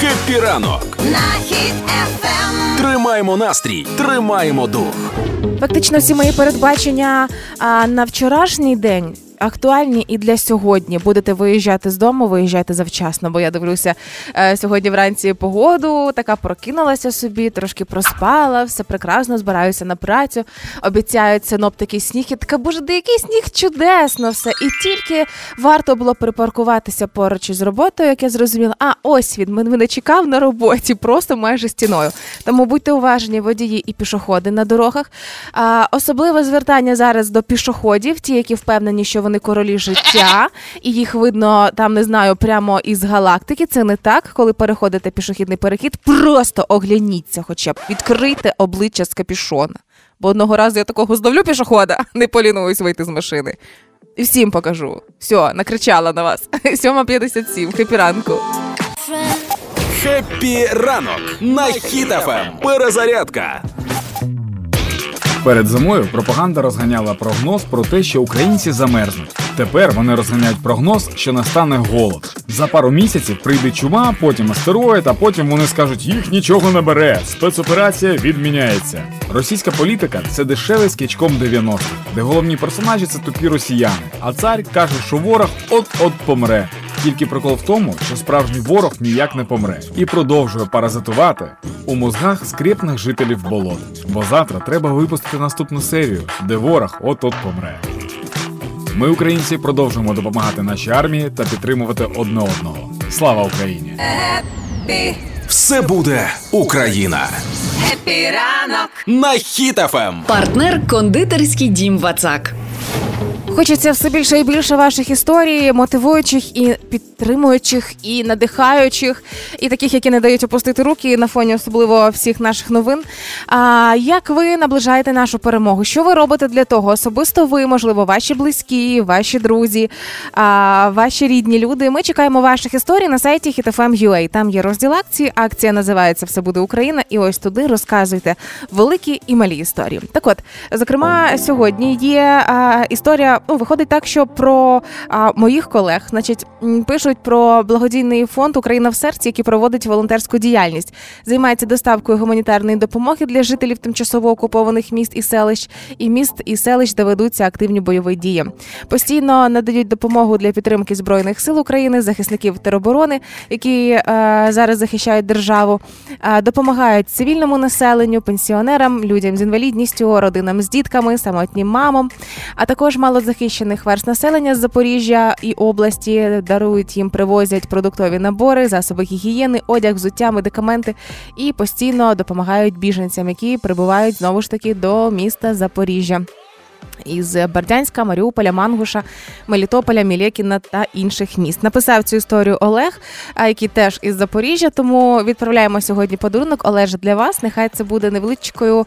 Хеппі ранок на хід ефем. Тримаємо настрій, тримаємо дух. Фактично, всі мої передбачення а, на вчорашній день актуальні і для сьогодні. Будете виїжджати з дому, виїжджайте завчасно, бо я дивлюся е, сьогодні вранці погоду. Така прокинулася собі, трошки проспала, все прекрасно, збираюся на працю. Обіцяють синоптики сніг. І така, боже, деякий сніг чудесно все. І тільки варто було припаркуватися поруч із роботою, як я зрозуміла, а ось він мене чекав на роботі, просто майже стіною. Тому будьте уважні, водії і пішоходи на дорогах. А, Особливе звертання зараз до пішоходів, ті, які впевнені, що вони королі життя, і їх видно там, не знаю, прямо із галактики. Це не так, коли переходите пішохідний перехід. Просто огляніться, хоча б відкрийте обличчя з капішона. Бо одного разу я такого здавлю пішохода, не полінуюсь вийти з машини. І всім покажу. Все, накричала на вас. 7.57, happy ранку. Happy ранок на Хіт FM. Перезарядка. Перед зимою пропаганда розганяла прогноз про те, що українці замерзнуть. Тепер вони розганяють прогноз, що настане голод. За пару місяців прийде чума, потім астероїд, а потім вони скажуть, їх нічого не бере. Спецоперація відміняється. Російська політика це дешевий скічком 90-х, де головні персонажі це тупі росіяни. А цар каже, що ворог от-от помре. Тільки прикол в тому, що справжній ворог ніяк не помре і продовжує паразитувати у мозгах скрепних жителів болот. Бо завтра треба випустити наступну серію, де ворог от-от помре. Ми, українці, продовжуємо допомагати нашій армії та підтримувати одне одного. Слава Україні! Все буде Україна. Хеппі ранок на Hit FM. Партнер кондитерський дім Вацак. Хочеться все більше і більше ваших історій, мотивуючих і підтримуючих, і надихаючих, і таких, які не дають опустити руки на фоні особливо всіх наших новин. А як ви наближаєте нашу перемогу? Що ви робите для того? Особисто ви, можливо, ваші близькі, ваші друзі, а, ваші рідні люди. Ми чекаємо ваших історій на сайті HitFM.ua. Там є розділ акції. Акція називається Все буде Україна. І ось туди розказуйте великі і малі історії. Так, от зокрема, сьогодні є а, історія ну, виходить так, що про а, моїх колег, значить, пишуть про благодійний фонд Україна в серці, який проводить волонтерську діяльність, займається доставкою гуманітарної допомоги для жителів тимчасово окупованих міст і селищ, і міст і селищ, де ведуться активні бойові дії. Постійно надають допомогу для підтримки збройних сил України, захисників тероборони, які а, зараз захищають державу, а, допомагають цивільному населенню, пенсіонерам, людям з інвалідністю, родинам з дітками, самотнім мамам, а також малозахисникам захищених верст населення з Запоріжжя і області. Дарують їм, привозять продуктові набори, засоби гігієни, одяг, взуття, медикаменти і постійно допомагають біженцям, які прибувають знову ж таки до міста Запоріжжя із Бердянська, Маріуполя, Мангуша, Мелітополя, Мілєкіна та інших міст. Написав цю історію Олег, який теж із Запоріжжя. Тому відправляємо сьогодні подарунок. Олеже для вас. Нехай це буде невеличкою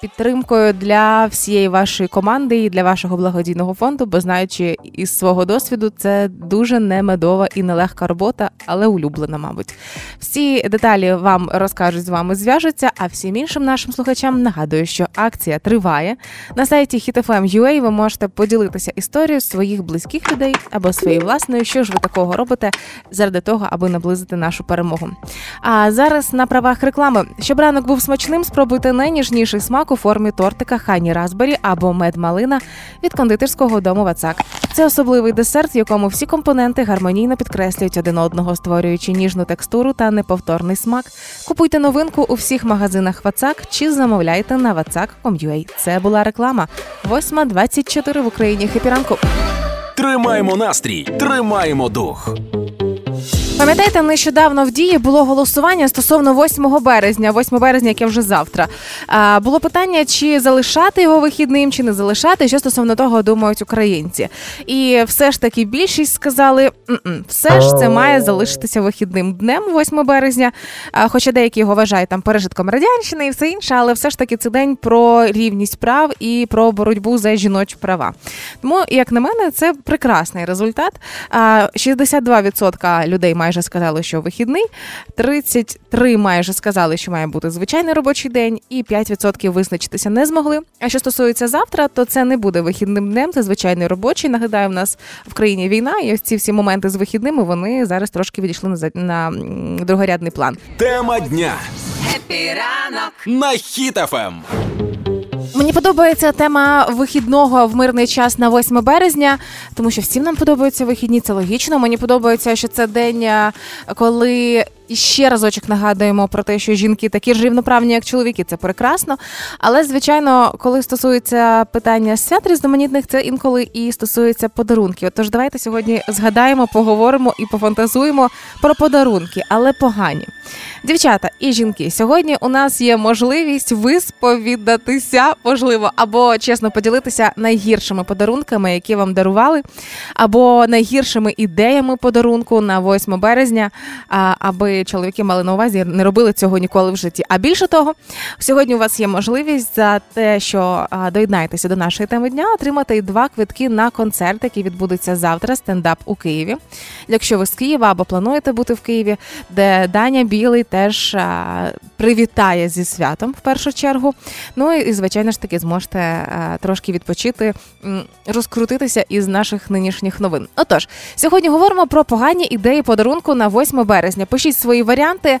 підтримкою для всієї вашої команди і для вашого благодійного фонду. Бо знаючи із свого досвіду, це дуже немедова і нелегка робота, але улюблена, мабуть. Всі деталі вам розкажуть з вами, зв'яжуться. А всім іншим нашим слухачам нагадую, що акція триває на сайті HitFM FM.ua ви можете поділитися історією своїх близьких людей або своєю власною, що ж ви такого робите заради того, аби наблизити нашу перемогу. А зараз на правах реклами, щоб ранок був смачним, спробуйте найніжніший смак у формі тортика Хані Разбері або мед-малина від кондитерського дому Вацак. Це особливий десерт, в якому всі компоненти гармонійно підкреслюють один одного, створюючи ніжну текстуру та неповторний смак. Купуйте новинку у всіх магазинах Вацак чи замовляйте на vatsak.com.ua. Це була реклама. 8.24 в Україні. Хепіранку. Тримаємо настрій, тримаємо дух. Пам'ятаєте, нещодавно в дії було голосування стосовно 8 березня, 8 березня, яке вже завтра. А, Було питання, чи залишати його вихідним, чи не залишати, що стосовно того думають українці. І все ж таки більшість сказали, все ж це має залишитися вихідним днем, 8 березня. А, Хоча деякі його вважають там пережитком радянщини і все інше, але все ж таки це день про рівність прав і про боротьбу за жіночі права. Тому, як на мене, це прекрасний результат. А, 62% людей мають майже сказали, що вихідний, 33 майже сказали, що має бути звичайний робочий день, і 5% визначитися не змогли. А що стосується завтра, то це не буде вихідним днем, це звичайний робочий. Нагадаю, в нас в країні війна, і ось ці всі моменти з вихідними вони зараз трошки відійшли на на другорядний план. Тема дня Хеппі ранок на Hit FM. Мені подобається тема вихідного в мирний час на 8 березня, тому що всім нам подобаються вихідні. Це логічно. Мені подобається, що це день, е, коли і ще разочок нагадуємо про те, що жінки такі ж рівноправні, як чоловіки, це прекрасно. Але, звичайно, коли стосується питання свят різноманітних, це інколи і стосується подарунків. Тож давайте сьогодні згадаємо, поговоримо і пофантазуємо про подарунки, але погані. Дівчата і жінки, сьогодні у нас є можливість висповідатися, можливо, або чесно поділитися найгіршими подарунками, які вам дарували, або найгіршими ідеями подарунку на 8 березня, аби чоловіки мали на увазі, не робили цього ніколи в житті. А більше того, сьогодні у вас є можливість за те, що доєднаєтеся до нашої теми дня, отримати два квитки на концерт, який відбудеться завтра. Стендап у Києві. Якщо ви з Києва або плануєте бути в Києві, де Даня Білий теж привітає зі святом в першу чергу. Ну і звичайно ж таки зможете трошки відпочити, розкрутитися із наших нинішніх новин. Отож, сьогодні говоримо про погані ідеї подарунку на 8 березня. Пишіть свої варіанти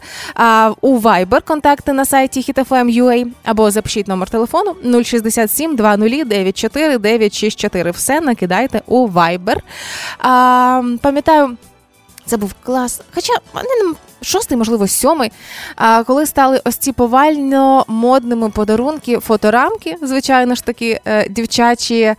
у Viber, контакти на сайті hitfm.ua або запишіть номер телефону 067 20 94 964. Все накидайте у Viber. А, Пам'ятаю. Це був клас. Хоча шостий, можливо, сьомий. А коли стали ось ці повально модними подарунки, фоторамки, звичайно ж таки, е, дівчачі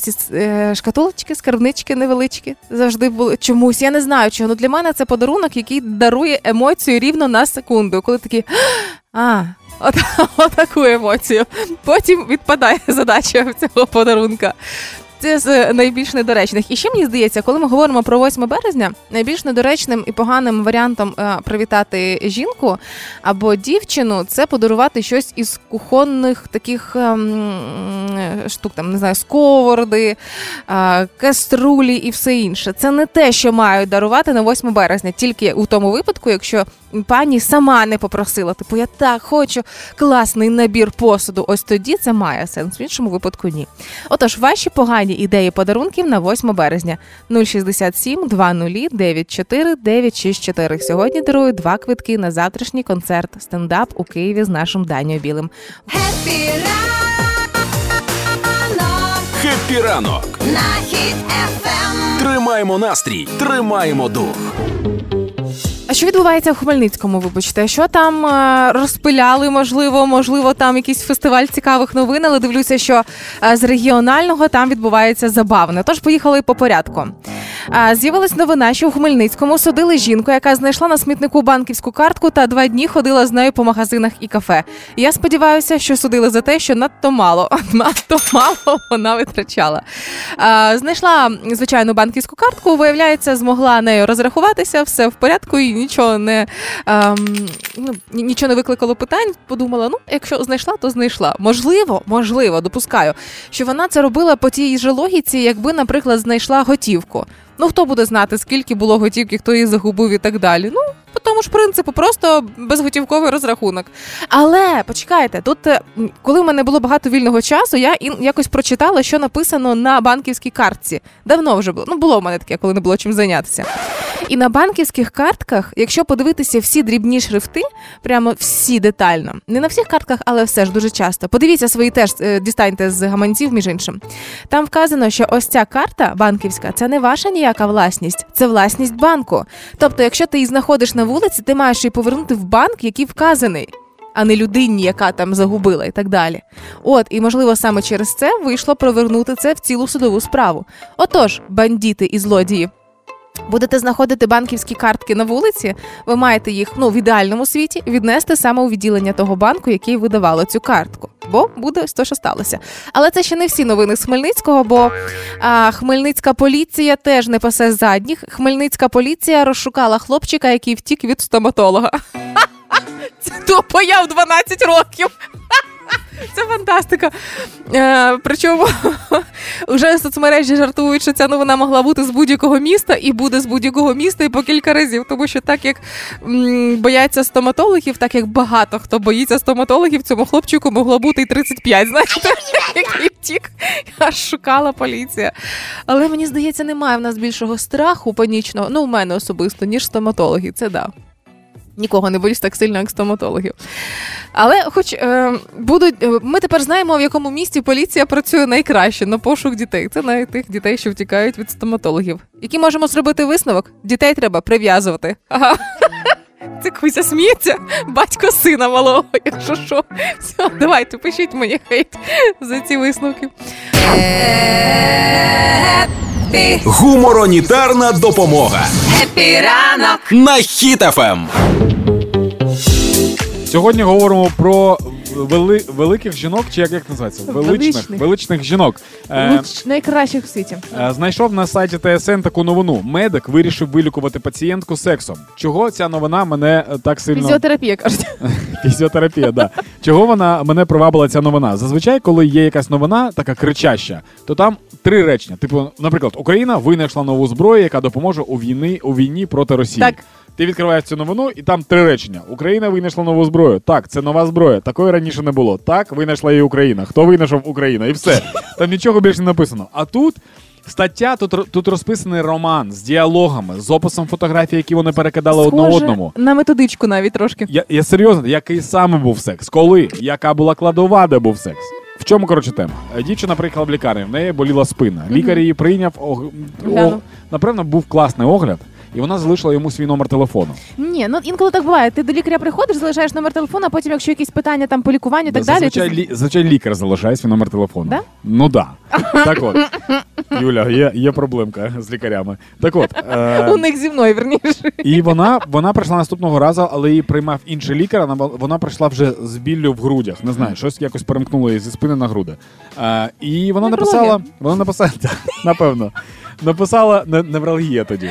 ці е, шкатулочки, скарбнички невеличкі завжди були чомусь. Я не знаю чого. Ну для мене це подарунок, який дарує емоцію рівно на секунду. Коли такі а. От, отаку емоцію. Потім відпадає задача цього подарунка. Це з найбільш недоречних. І ще мені здається, коли ми говоримо про 8 березня, найбільш недоречним і поганим варіантом е, привітати жінку або дівчину це подарувати щось із кухонних таких ем, штук, там не знаю, сковороди, е, каструлі і все інше. Це не те, що мають дарувати на 8 березня, тільки у тому випадку, якщо пані сама не попросила. Типу, я так хочу класний набір посуду. Ось тоді це має сенс. В іншому випадку ні. Отож, ваші погані ідеї подарунків на 8 березня 067 20 94 964. Сьогодні дарую два квитки на завтрашній концерт стендап у Києві з нашим Данією Білим. Хеппі ранок! на хід ефем. Тримаємо настрій, тримаємо дух. Що відбувається в Хмельницькому? Вибачте, що там е, розпиляли? Можливо, можливо, там якийсь фестиваль цікавих новин, але дивлюся, що е, з регіонального там відбувається забавне. Тож поїхали по порядку. З'явилась новина, що у Хмельницькому судили жінку, яка знайшла на смітнику банківську картку та два дні ходила з нею по магазинах і кафе. Я сподіваюся, що судили за те, що надто мало, надто мало вона витрачала. Знайшла звичайну банківську картку, виявляється, змогла нею розрахуватися, все в порядку і нічого не ем, ну, нічого не викликало питань. Подумала: ну, якщо знайшла, то знайшла. Можливо, можливо, допускаю, що вона це робила по тій же логіці, якби, наприклад, знайшла готівку. Ну хто буде знати, скільки було готівки, хто її загубив і так далі. Ну по тому ж принципу, просто безготівковий розрахунок. Але почекайте, тут е, коли в мене було багато вільного часу, я якось прочитала, що написано на банківській картці. Давно вже було. Ну було в мене таке, коли не було чим зайнятися. І на банківських картках, якщо подивитися всі дрібні шрифти, прямо всі детально, не на всіх картках, але все ж дуже часто. Подивіться свої теж е, дістаньте з гаманців, між іншим. Там вказано, що ось ця карта банківська це не ваша ніяка власність, це власність банку. Тобто, якщо ти її знаходиш на вулиці, ти маєш її повернути в банк, який вказаний. А не людині, яка там загубила, і так далі. От, і можливо, саме через це вийшло провернути це в цілу судову справу. Отож, бандіти і злодії, Будете знаходити банківські картки на вулиці, ви маєте їх ну в ідеальному світі віднести саме у відділення того банку, який видавало цю картку. Бо буде то, що сталося. Але це ще не всі новини з Хмельницького, бо а, Хмельницька поліція теж не пасе задніх. Хмельницька поліція розшукала хлопчика, який втік від стоматолога. Це тупо я в 12 років. Це фантастика. Е, Причому вже в соцмережі жартують, що ця новина могла бути з будь-якого міста і буде з будь-якого міста і по кілька разів. Тому що так як м, бояться стоматологів, так як багато хто боїться стоматологів, цьому хлопчику могло бути і 35, знаєте, який втік, аж шукала поліція. Але мені здається, немає в нас більшого страху панічного, ну, у мене особисто, ніж стоматологи. Це да. Нікого не боюсь так сильно, як стоматологів. Але хоч е, будуть, е, ми тепер знаємо, в якому місті поліція працює найкраще на пошук дітей. Це на тих дітей, що втікають від стоматологів. Який можемо зробити висновок? Дітей треба прив'язувати. Ага. Це Кузя сміється, батько сина малого, якщо що. Все, давайте, пишіть мені хейт за ці висновки. Гуморитарна допомога Хеппі ранок на Hit FM. Сьогодні говоримо про вели, великих жінок, чи як, як називається? Величних, Величних. величних жінок. Е, Луч найкращих в світі. Е, Знайшов на сайті ТСН таку новину. Медик вирішив вилікувати пацієнтку сексом. Чого ця новина мене е, так сильно Фізіотерапія кажуть. фізіотерапія? Да чого вона мене привабила ця новина? Зазвичай, коли є якась новина, така кричаща, то там три речення. Типу, наприклад, Україна винайшла нову зброю, яка допоможе у війни у війні проти Росії. Так. Ти відкриваєш цю новину, і там три речення: Україна винайшла нову зброю. Так, це нова зброя. Такої раніше не було. Так, винайшла її Україна. Хто винайшов Україна? І все. Там нічого більше не написано. А тут. Стаття тут тут розписаний роман з діалогами, з описом фотографій, які вони перекидали одне Схоже одному. На методичку навіть трошки. Я, я серйозно, який саме був секс? Коли? Яка була кладова, де був секс? В чому коротше тема? Е, Дівчина приїхала в лікарню, в неї боліла спина. Лікар її прийняв. Глянув. о... напевно, був класний огляд, і вона залишила йому свій номер телефону. Ні, ну інколи так буває. Ти до лікаря приходиш, залишаєш номер телефону, а потім, якщо якісь питання там по лікуванню і так далі. Зазвичай, ти... лі... зазвичай лікар залишає свій номер телефону. Да? Ну да. Так от. Юля, є, є проблемка з лікарями. Так от. Е... У них зі мною верніше. І вона, вона прийшла наступного разу, але її приймав інший лікар. Вона, вона прийшла вже з біллю в грудях. Не знаю, щось якось перемкнуло її зі спини на груди. Е, і вона написала, вона написала, напевно, написала не, невралгія тоді.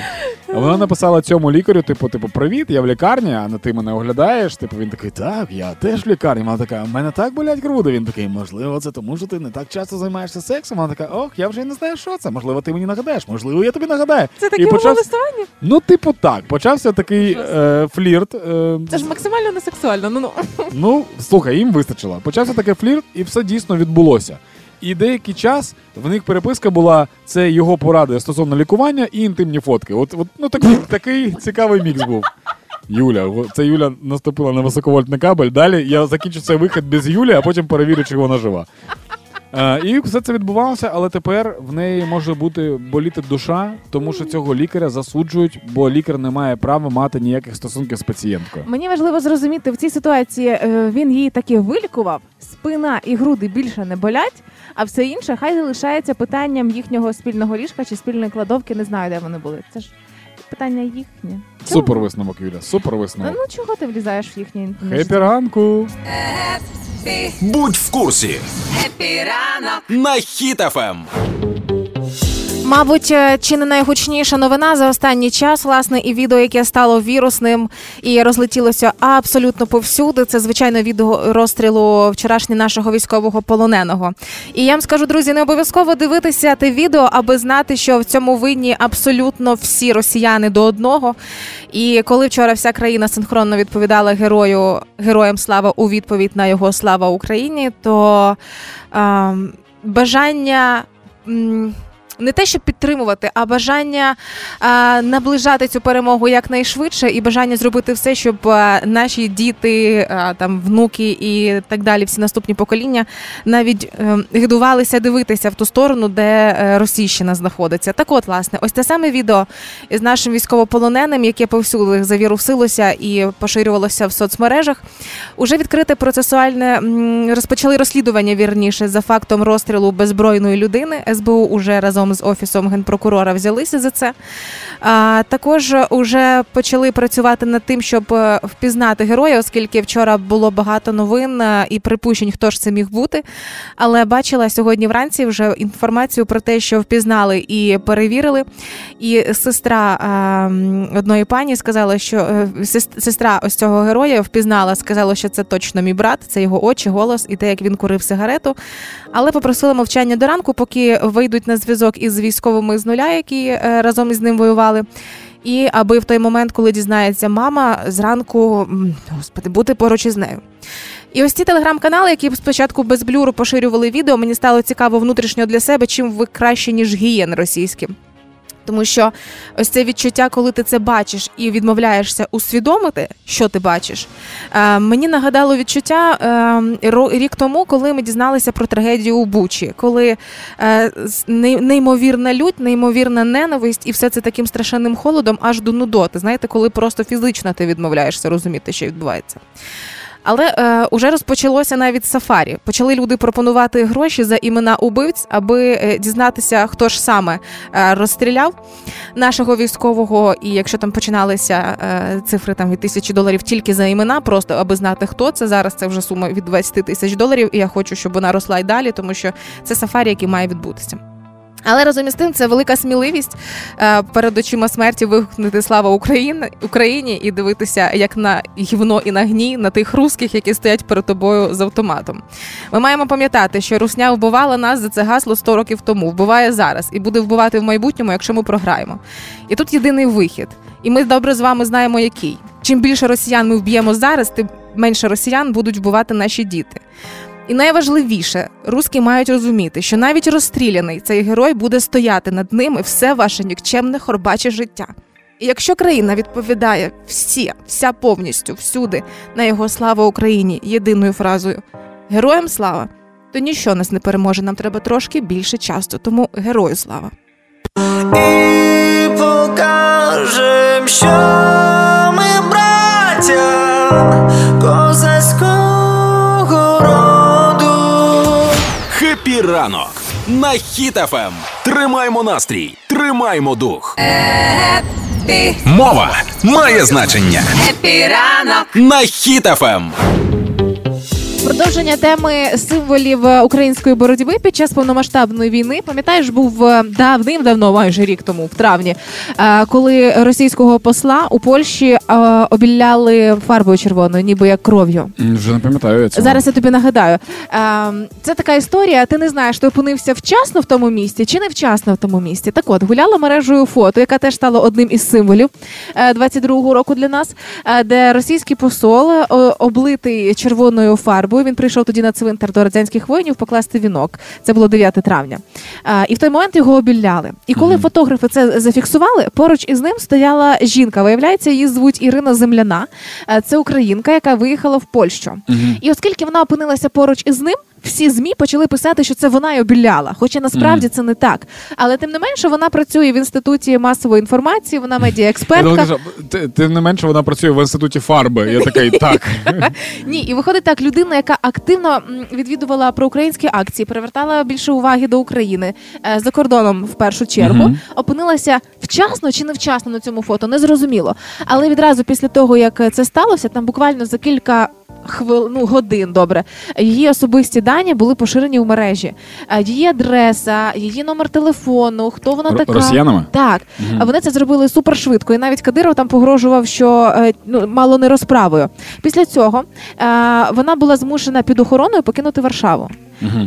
Вона написала цьому лікарю, типу, типу, привіт, я в лікарні, а ти мене оглядаєш. Типу, він такий, так, я теж в лікарні. Вона така, в мене так болять груди. Він такий, можливо, це тому, що ти не так часто займаєшся сексом. Вона така, ох, я вже не знаю, що це. Можливо, ти мені нагадаєш, можливо, я тобі нагадаю. Це таке почав- листування? Ну, типу, так. Почався такий е, флірт. Е, Це ж максимально не сексуально. Ну ну. Ну, слухай, їм вистачило. Почався такий флірт, і все дійсно відбулося. І деякий час в них переписка була це його поради стосовно лікування і інтимні фотки. От, от ну такий, такий цікавий мікс був. Юля, це Юля наступила на високовольтний кабель. Далі я закінчу цей вихід без Юлі, а потім перевірю, чи вона жива. Е, і все це відбувалося, але тепер в неї може бути боліти душа, тому що цього лікаря засуджують, бо лікар не має права мати ніяких стосунків з пацієнткою. Мені важливо зрозуміти, в цій ситуації е, він її таки вилікував, спина і груди більше не болять, а все інше хай залишається питанням їхнього спільного ліжка чи спільної кладовки. Не знаю, де вони були. Це ж питання їхнє. Чого? Супер висновок, Юля, супер Ну чого ти влізаєш в їхнє інтимне Хеппі ранок! Будь в курсі на Hit FM. Мабуть, е, чи не найгучніша новина за останній час, власне, і відео, яке стало вірусним і розлетілося абсолютно повсюди. Це звичайно відео розстрілу вчорашнього нашого військового полоненого. І я вам скажу, друзі, не обов'язково дивитися те відео, аби знати, що в цьому винні абсолютно всі росіяни до одного. І коли вчора вся країна синхронно відповідала герою героям слава у відповідь на його слава Україні, то ем, бажання. Не те, щоб підтримувати, а бажання а, наближати цю перемогу якнайшвидше, і бажання зробити все, щоб а, наші діти, а, там внуки і так далі, всі наступні покоління навіть е, гидувалися дивитися в ту сторону, де е, Російщина знаходиться. Так, от, власне, ось те саме відео із нашим військовополоненим, яке повсюди завірусилося і поширювалося в соцмережах. Уже відкрите процесуальне розпочали розслідування вірніше за фактом розстрілу беззбройної людини. СБУ уже разом разом з офісом генпрокурора взялися за це. А, Також вже почали працювати над тим, щоб е, впізнати героя, оскільки вчора було багато новин е, і припущень, хто ж це міг бути. Але бачила сьогодні вранці вже інформацію про те, що впізнали і перевірили. І сестра а, одної пані сказала, що е, сестра ось цього героя впізнала, сказала, що це точно мій брат, це його очі, голос і те, як він курив сигарету. Але попросила мовчання до ранку, поки вийдуть на зв'язок із військовими з нуля, які разом із ним воювали. І аби в той момент, коли дізнається мама, зранку господи, бути поруч із нею. І ось ці телеграм-канали, які спочатку без блюру поширювали відео, мені стало цікаво внутрішньо для себе, чим ви краще, ніж гієн російські. Тому що ось це відчуття, коли ти це бачиш і відмовляєшся усвідомити, що ти бачиш, е, мені нагадало відчуття е, рік тому, коли ми дізналися про трагедію у Бучі, коли е, неймовірна лють, неймовірна ненависть, і все це таким страшенним холодом аж до нудоти. Знаєте, коли просто фізично ти відмовляєшся розуміти, що відбувається. Але е, уже розпочалося навіть сафарі. Почали люди пропонувати гроші за імена убивць, аби е, дізнатися, хто ж саме е, розстріляв нашого військового. І якщо там починалися е, цифри там від тисячі доларів тільки за імена, просто аби знати, хто це зараз. Це вже сума від 20 тисяч доларів. І я хочу, щоб вона росла й далі, тому що це сафарі, який має відбутися. Але разом із тим це велика сміливість е, перед очима смерті вигукнути слава Україні Україні і дивитися як на гівно і на гній на тих русських, які стоять перед тобою з автоматом. Ми маємо пам'ятати, що Русня вбивала нас за це гасло 100 років тому, вбиває зараз і буде вбивати в майбутньому, якщо ми програємо. І тут єдиний вихід. І ми добре з вами знаємо, який. Чим більше росіян ми вб'ємо зараз, тим менше росіян будуть вбивати наші діти. І найважливіше, руски мають розуміти, що навіть розстріляний цей герой буде стояти над ними все ваше нікчемне хорбаче життя. І якщо країна відповідає всі, вся повністю всюди на його слава Україні єдиною фразою Героям слава, то ніщо нас не переможе. Нам треба трошки більше часу. Тому герою слава. І покажем, що ми браття козацького. Ранок на Hit FM. Тримаймо настрій, тримаймо дух. Хеппі. Мова має значення. Хеппі ранок на Hit FM. Продовження теми символів е, української боротьби під час повномасштабної війни. Пам'ятаєш, був е, давним-давно, майже рік тому, в травні, е, коли російського посла у Польщі обіляли фарбою червоною, ніби як кров'ю. Вже не пам'ятаю я цього. зараз. Я тобі нагадаю. Це така історія. Ти не знаєш, ти опинився вчасно в тому місці чи не вчасно в тому місці. Так, от гуляла мережею фото, яка теж стала одним із символів 22-го року для нас, де російський посол облитий червоною фарбою. Він прийшов тоді на цвинтар до радянських воїнів покласти вінок. Це було 9 травня. А, І в той момент його обіляли. І коли фотографи це зафіксували, поруч із ним стояла жінка. Виявляється, її звуть Ірина Земляна. Це українка, яка виїхала в Польщу. Mm-hmm. І оскільки вона опинилася поруч із ним всі змі почали писати, що це вона й обіляла. Хоча насправді mm. це не так. Але тим не менше вона працює в інституті масової інформації. Вона медіаекспертка. Тим не менше вона працює в інституті фарби. Я такий так. Ні, і виходить так, людина, яка активно відвідувала проукраїнські акції, привертала більше уваги до України е, за кордоном в першу чергу. Mm-hmm. Опинилася вчасно чи невчасно на цьому фото, не зрозуміло. Але відразу після того, як це сталося, там буквально за кілька хвил, ну, годин добре. Її особисті дані були поширені у мережі. Е, її адреса, її номер телефону, хто вона така росіянами? Так, угу. вони це зробили супер швидко. І навіть Кадиров там погрожував, що е, ну мало не розправою. Після цього е, вона була змушена під охороною покинути Варшаву.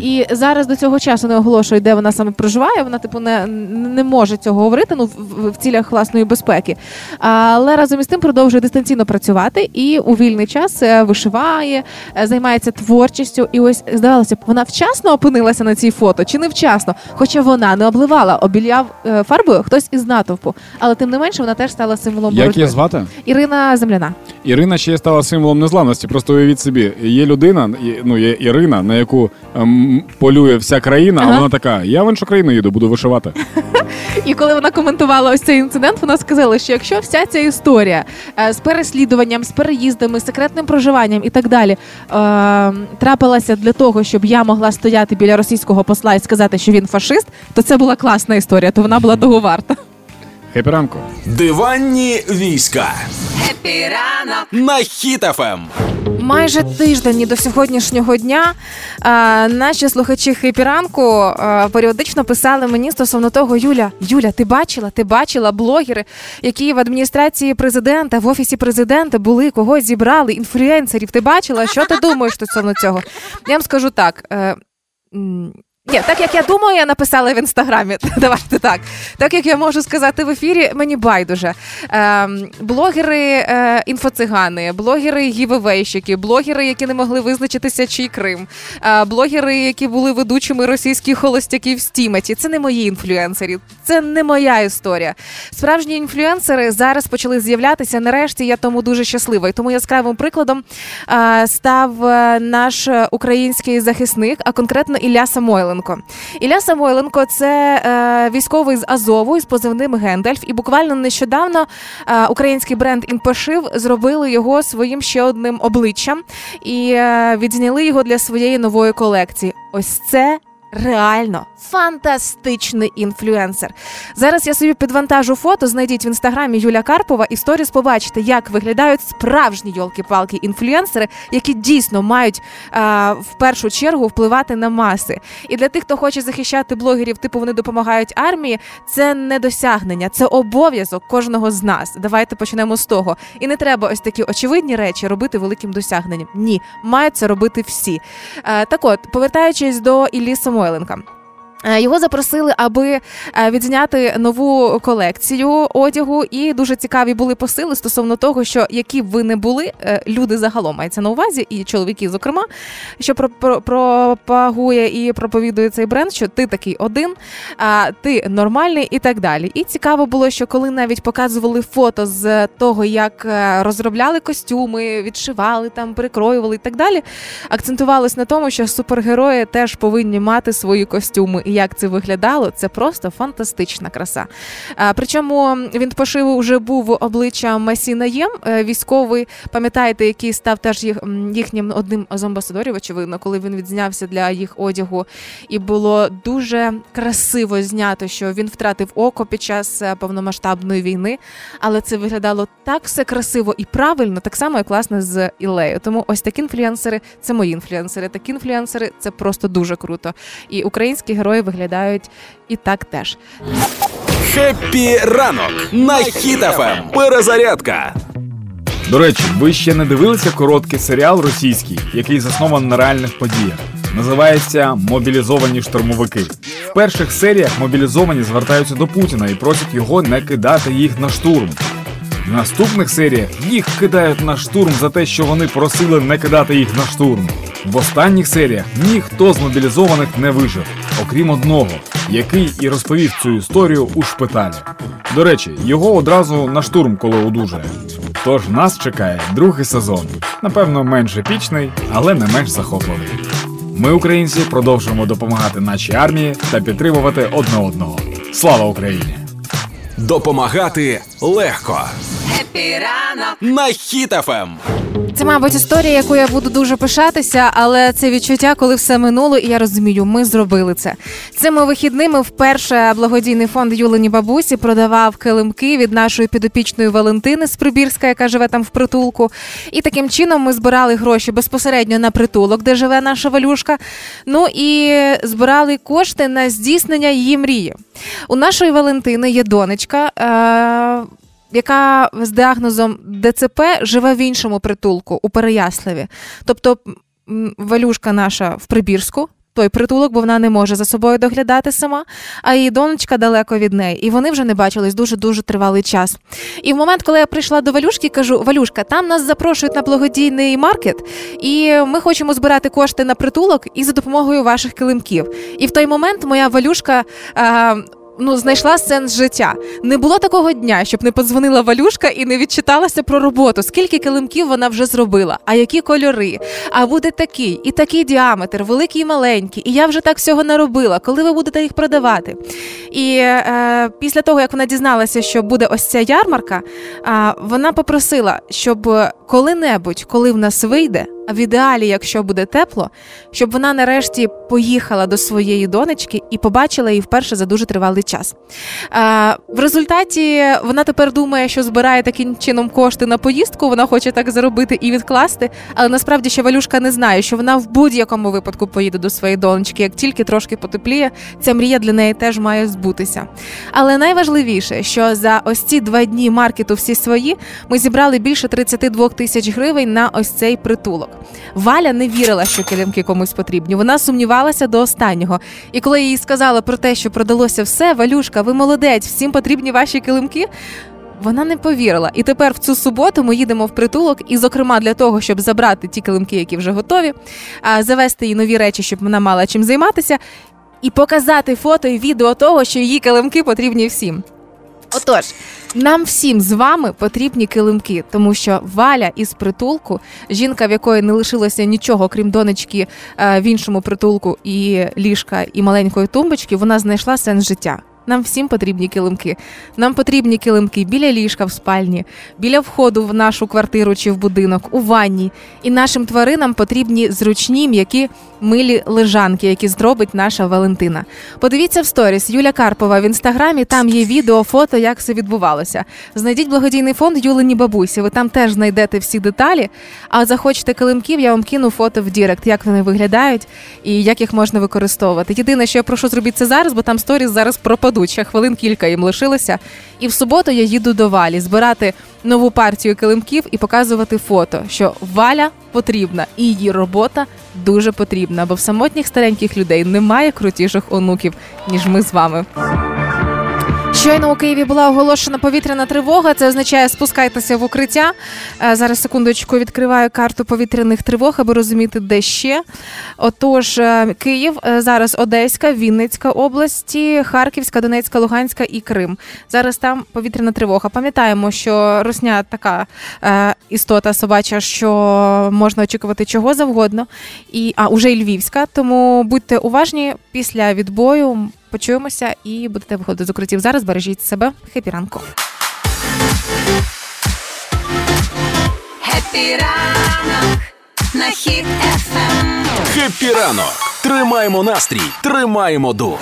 І зараз до цього часу не оголошує, де вона саме проживає. Вона типу не не може цього говорити ну в, в цілях власної безпеки. Але разом із тим продовжує дистанційно працювати і у вільний час е, вишиває, е, займається творчістю. І ось здавалося б, вона вчасно опинилася на цій фото чи не вчасно, хоча вона не обливала, обіляв е, фарбою хтось із натовпу. Але тим не менше вона теж стала символом Як її звати? Ірина Земляна. Ірина ще стала символом незламності. Просто уявіть собі, є людина, ну є Ірина, на яку ем, полює вся країна, ага. а вона така: я в іншу країну їду, буду вишивати. І коли вона коментувала ось цей інцидент, вона сказала, що якщо вся ця історія е, з переслідуванням, з переїздами, з секретним проживанням і так далі е, трапилася для того, щоб я могла стояти біля російського посла і сказати, що він фашист, то це була класна історія, то вона була того варта. Хеппі ранку. Диванні війська. Хеппі ранок. на Hit FM. Майже тиждень до сьогоднішнього дня наші слухачі Хеппі ранку періодично писали мені стосовно того, Юля, Юля, ти бачила? Ти бачила блогери, які в адміністрації президента, в офісі президента були, когось зібрали, інфлюенсерів. Ти бачила? Що ти думаєш стосовно цього? Я вам скажу так. Е, ні, так як я думаю, я написала в інстаграмі. Давайте так. Так як я можу сказати в ефірі, мені байдуже. Е, блогери е, інфоцигани, блогери гівевейщики, блогери, які не могли визначитися, чий Крим, е, блогери, які були ведучими російських холостяків в стіметі. Це не мої інфлюенсери, це не моя історія. Справжні інфлюенсери зараз почали з'являтися. Нарешті я тому дуже щаслива. І тому яскравим прикладом е, став е, наш український захисник, а конкретно Ілля Самойлен. Самойленко. Ілля Самойленко це е, військовий з Азову із позивним Гендальф. І буквально нещодавно е, український бренд Інпошив зробили його своїм ще одним обличчям і е, відзняли його для своєї нової колекції. Ось це реально фантастичний інфлюенсер. Зараз я собі підвантажу фото. Знайдіть в інстаграмі Юля Карпова і сторіс побачите, як виглядають справжні йолки-палки інфлюенсери, які дійсно мають а, в першу чергу впливати на маси. І для тих, хто хоче захищати блогерів, типу вони допомагають армії. Це не досягнення, це обов'язок кожного з нас. Давайте почнемо з того. І не треба ось такі очевидні речі робити великим досягненням. Ні, мають це робити всі. А, так, от повертаючись до Іллі Самойленка. Е, його запросили, аби е, відзняти нову колекцію одягу, і дуже цікаві були посили стосовно того, що які б ви не були, е, люди загалом мається на увазі, і чоловіки, зокрема, що пропагує і проповідує цей бренд, що ти такий один, а ти нормальний і так далі. І цікаво було, що коли навіть показували фото з того, як розробляли костюми, відшивали там, перекроювали і так далі, акцентувалось на тому, що супергерої теж повинні мати свої костюми і як це виглядало, це просто фантастична краса. Причому він пошив вже був обличчя Масі Наєм, е, військовий, пам'ятаєте, який став теж їх їхнім одним з амбасадорів, очевидно, коли він відзнявся для їх одягу, і було дуже красиво знято, що він втратив око під час е, повномасштабної війни, але це виглядало так все красиво і правильно, так само як власне з Іллею. Тому ось такі інфлюенсери це мої інфлюенсери. Такі інфлюенсери це просто дуже круто. І українські герої герої виглядають і так теж. Хеппі ранок на Hit FM. Перезарядка. До речі, ви ще не дивилися короткий серіал російський, який заснований на реальних подіях. Називається Мобілізовані штурмовики. В перших серіях мобілізовані звертаються до Путіна і просять його не кидати їх на штурм. В наступних серіях їх кидають на штурм за те, що вони просили не кидати їх на штурм. В останніх серіях ніхто з мобілізованих не вижив, окрім одного, який і розповів цю історію у шпиталі. До речі, його одразу на штурм, коли одужає. Тож нас чекає другий сезон. Напевно, менш епічний, але не менш захопливий. Ми, українці, продовжуємо допомагати нашій армії та підтримувати одне одного. Слава Україні! Допомагати легко. Хеппі ранок на Hit FM. Це, мабуть, історія, яку я буду дуже пишатися, але це відчуття, коли все минуло, і я розумію, ми зробили це. Цими вихідними вперше благодійний фонд Юлені Бабусі продавав килимки від нашої підопічної Валентини з Прибірська, яка живе там в притулку. І таким чином ми збирали гроші безпосередньо на притулок, де живе наша валюшка. Ну і збирали кошти на здійснення її мрії. У нашої Валентини є донечка. Е- яка з діагнозом ДЦП живе в іншому притулку у Переяславі. Тобто валюшка наша в Прибірську. Той притулок, бо вона не може за собою доглядати сама, а її донечка далеко від неї. І вони вже не бачились дуже дуже тривалий час. І в момент, коли я прийшла до Валюшки, кажу: Валюшка, там нас запрошують на благодійний маркет, і ми хочемо збирати кошти на притулок і за допомогою ваших килимків. І в той момент моя Валюшка ну знайшла сенс життя. Не було такого дня, щоб не подзвонила Валюшка і не відчиталася про роботу. Скільки килимків вона вже зробила, а які кольори, а буде такий, і такий діаметр, великий і маленький. І я вже так всього наробила. Коли ви будете їх продавати? І е, після того, як вона дізналася, що буде ось ця ярмарка, е, вона попросила, щоб коли-небудь, коли в нас вийде а в ідеалі, якщо буде тепло, щоб вона нарешті поїхала до своєї донечки і побачила її вперше за дуже тривалий час. В результаті вона тепер думає, що збирає таким чином кошти на поїздку. Вона хоче так заробити і відкласти. Але насправді ще Валюшка не знає, що вона в будь-якому випадку поїде до своєї донечки. Як тільки трошки потепліє, ця мрія для неї теж має збутися. Але найважливіше, що за ось ці два дні маркету всі свої ми зібрали більше 32 тисяч гривень на ось цей притулок. Валя не вірила, що килимки комусь потрібні. Вона сумнівалася до останнього. І коли їй сказала про те, що продалося все, Валюшка, ви молодець, всім потрібні ваші килимки. Вона не повірила. І тепер в цю суботу ми їдемо в притулок, і, зокрема, для того, щоб забрати ті килимки, які вже готові, завести їй нові речі, щоб вона мала чим займатися, і показати фото і відео того, що її килимки потрібні всім. Отож, нам всім з вами потрібні килимки, тому що Валя із притулку, жінка, в якої не лишилося нічого, крім донечки е, в іншому притулку, і ліжка, і маленької тумбочки, вона знайшла сенс життя. Нам всім потрібні килимки. Нам потрібні килимки біля ліжка в спальні, біля входу в нашу квартиру чи в будинок, у ванні. І нашим тваринам потрібні зручні м'які милі лежанки, які зробить наша Валентина. Подивіться в сторіс Юля Карпова в інстаграмі. Там є відео, фото, як все відбувалося. Знайдіть благодійний фонд Юлині бабусі. Ви там теж знайдете всі деталі. А захочете килимків, я вам кину фото в Direct, як вони виглядають і як їх можна використовувати. Єдине, що я прошу зробити це зараз, бо там сторіс зараз пропадуть. Ще хвилин кілька їм лишилося. І в суботу я їду до Валі збирати нову партію килимків і показувати фото, що Валя потрібна і її робота дуже потрібна, бо в самотніх стареньких людей немає крутіших онуків ніж ми з вами. Щойно у Києві була оголошена повітряна тривога. Це означає спускайтеся в укриття. Е, зараз секундочку відкриваю карту повітряних тривог, аби розуміти, де ще. Отож, е, Київ, е, зараз Одеська, Вінницька області, Харківська, Донецька, Луганська і Крим. Зараз там повітряна тривога. Пам'ятаємо, що Росня така істота собача, що можна очікувати чого завгодно. І а уже і Львівська. Тому будьте уважні після відбою. Почуємося і будете виходити з укриттів. Зараз бережіть себе. Хепі ранку. Хепі ранок на хід ефем. Хепі ранок. Тримаємо настрій, тримаємо дух.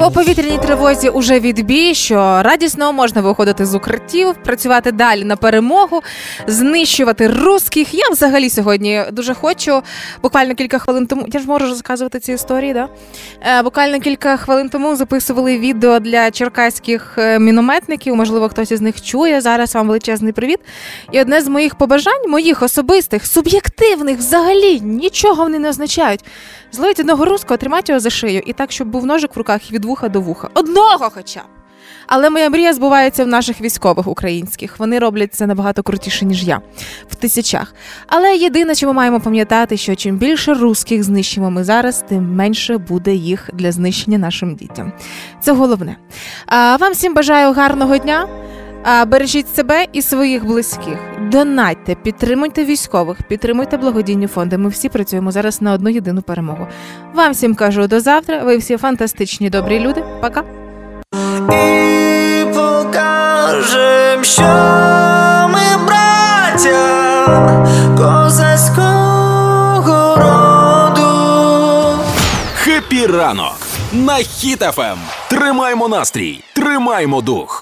По повітряній тривозі уже відбій, що радісно можна виходити з укриттів, працювати далі на перемогу, знищувати русських. Я взагалі сьогодні дуже хочу. Буквально кілька хвилин тому я ж можу розказувати ці історії. Да? Е, буквально кілька хвилин тому записували відео для черкаських е, мінометників. Можливо, хтось із них чує. Зараз вам величезний привіт. І одне з моїх побажань, моїх особистих, суб'єктивних, взагалі нічого вони не означають. Зловіть одного руського, тримати його за шию, і так, щоб був ножик в руках від вуха до вуха. Одного хоча. б. Але моя мрія збувається в наших військових українських. Вони роблять це набагато крутіше, ніж я, в тисячах. Але єдине, що ми маємо пам'ятати, що чим більше русських знищимо ми зараз, тим менше буде їх для знищення нашим дітям. Це головне. А вам всім бажаю гарного дня. Бережіть себе і своїх близьких. Донатьте, підтримуйте військових, підтримуйте благодійні фонди. Ми всі працюємо зараз на одну єдину перемогу. Вам всім кажу до завтра. Ви всі фантастичні, добрі люди. Пока. І покажем, що ми браття козацького роду. Хеппі ранок на Hit FM. Тримаймо настрій, тримаймо дух.